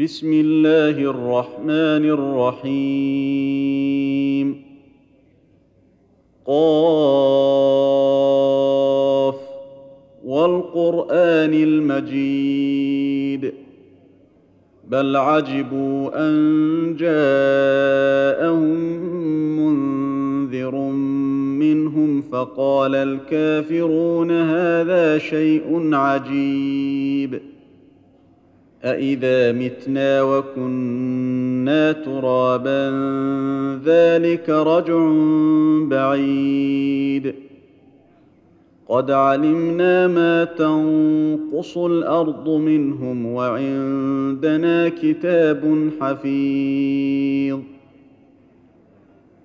بسم الله الرحمن الرحيم. قاف. والقرآن المجيد. بل عجبوا أن جاءهم منذر منهم فقال الكافرون هذا شيء عجيب. أإذا متنا وكنا ترابا ذلك رجع بعيد قد علمنا ما تنقص الأرض منهم وعندنا كتاب حفيظ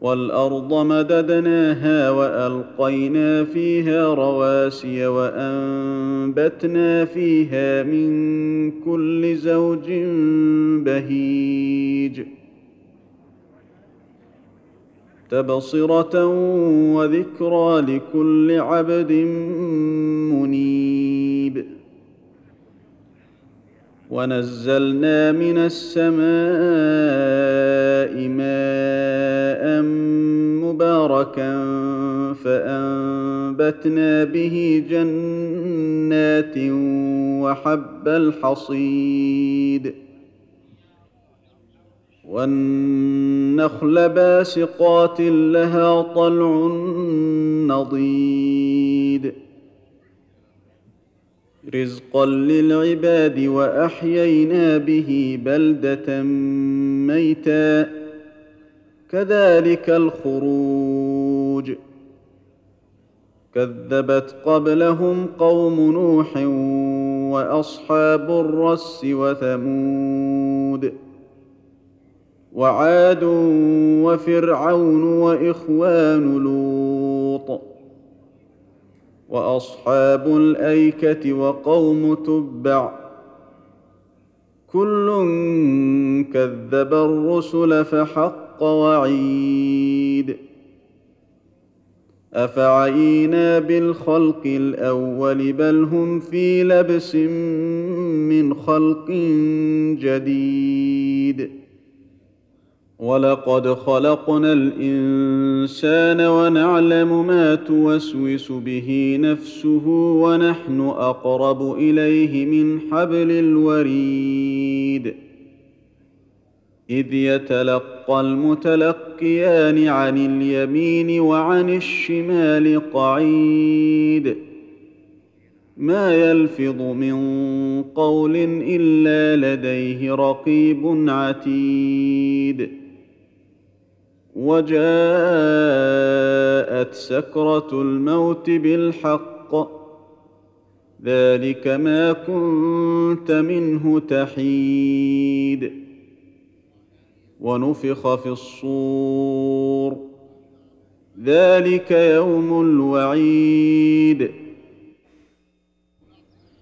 والأرض مددناها وألقينا فيها رواسي وأنبتنا فيها من كل زوج بهيج. تبصرة وذكرى لكل عبد منيب. ونزلنا من السماء ماء مباركا فأنبتنا به جنات وحب الحصيد والنخل باسقات لها طلع نضيد رزقا للعباد واحيينا به بلده ميتا كذلك الخروج كذبت قبلهم قوم نوح واصحاب الرس وثمود وعاد وفرعون واخوان لوط وأصحاب الأيكة وقوم تبع كل كذب الرسل فحق وعيد أفعينا بالخلق الأول بل هم في لبس من خلق جديد ولقد خلقنا الانسان ونعلم ما توسوس به نفسه ونحن اقرب اليه من حبل الوريد. اذ يتلقى المتلقيان عن اليمين وعن الشمال قعيد. ما يلفظ من قول الا لديه رقيب عتيد. وجاءت سكرة الموت بالحق. ذلك ما كنت منه تحيد. ونفخ في الصور. ذلك يوم الوعيد.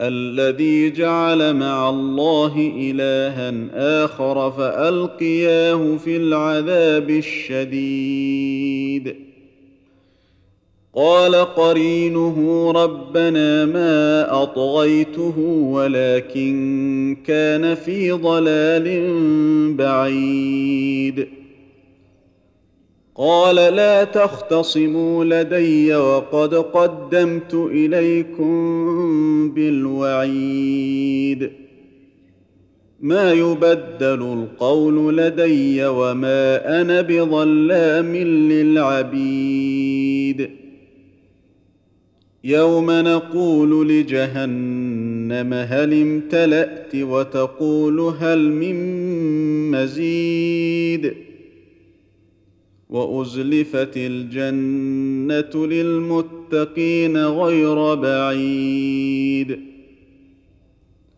الذي جعل مع الله إلها آخر فألقياه في العذاب الشديد. قال قرينه ربنا ما أطغيته ولكن كان في ضلال بعيد. قال لا تختصموا لدي وقد قدمت إليكم بالوعيد. ما يبدل القول لدي وما أنا بظلام للعبيد. يوم نقول لجهنم هل امتلأت وتقول هل من مزيد. وأزلفت الجنة للمتقين غير بعيد.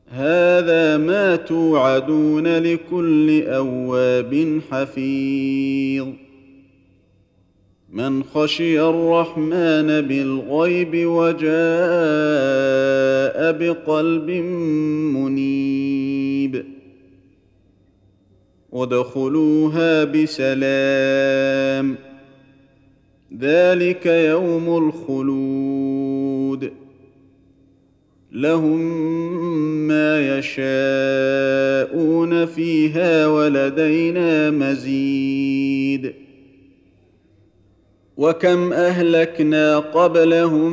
هذا ما توعدون لكل أواب حفيظ. من خشي الرحمن بالغيب وجاء بقلب منيب. ادخلوها بسلام. ذلك يوم الخلود. لهم ما يشاءون فيها ولدينا مزيد. وكم أهلكنا قبلهم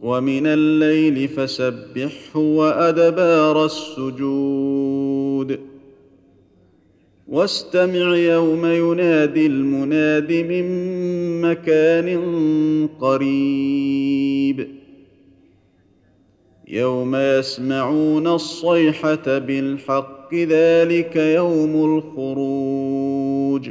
ومن الليل فسبحه وأدبار السجود. واستمع يوم ينادي المناد من مكان قريب. يوم يسمعون الصيحة بالحق ذلك يوم الخروج.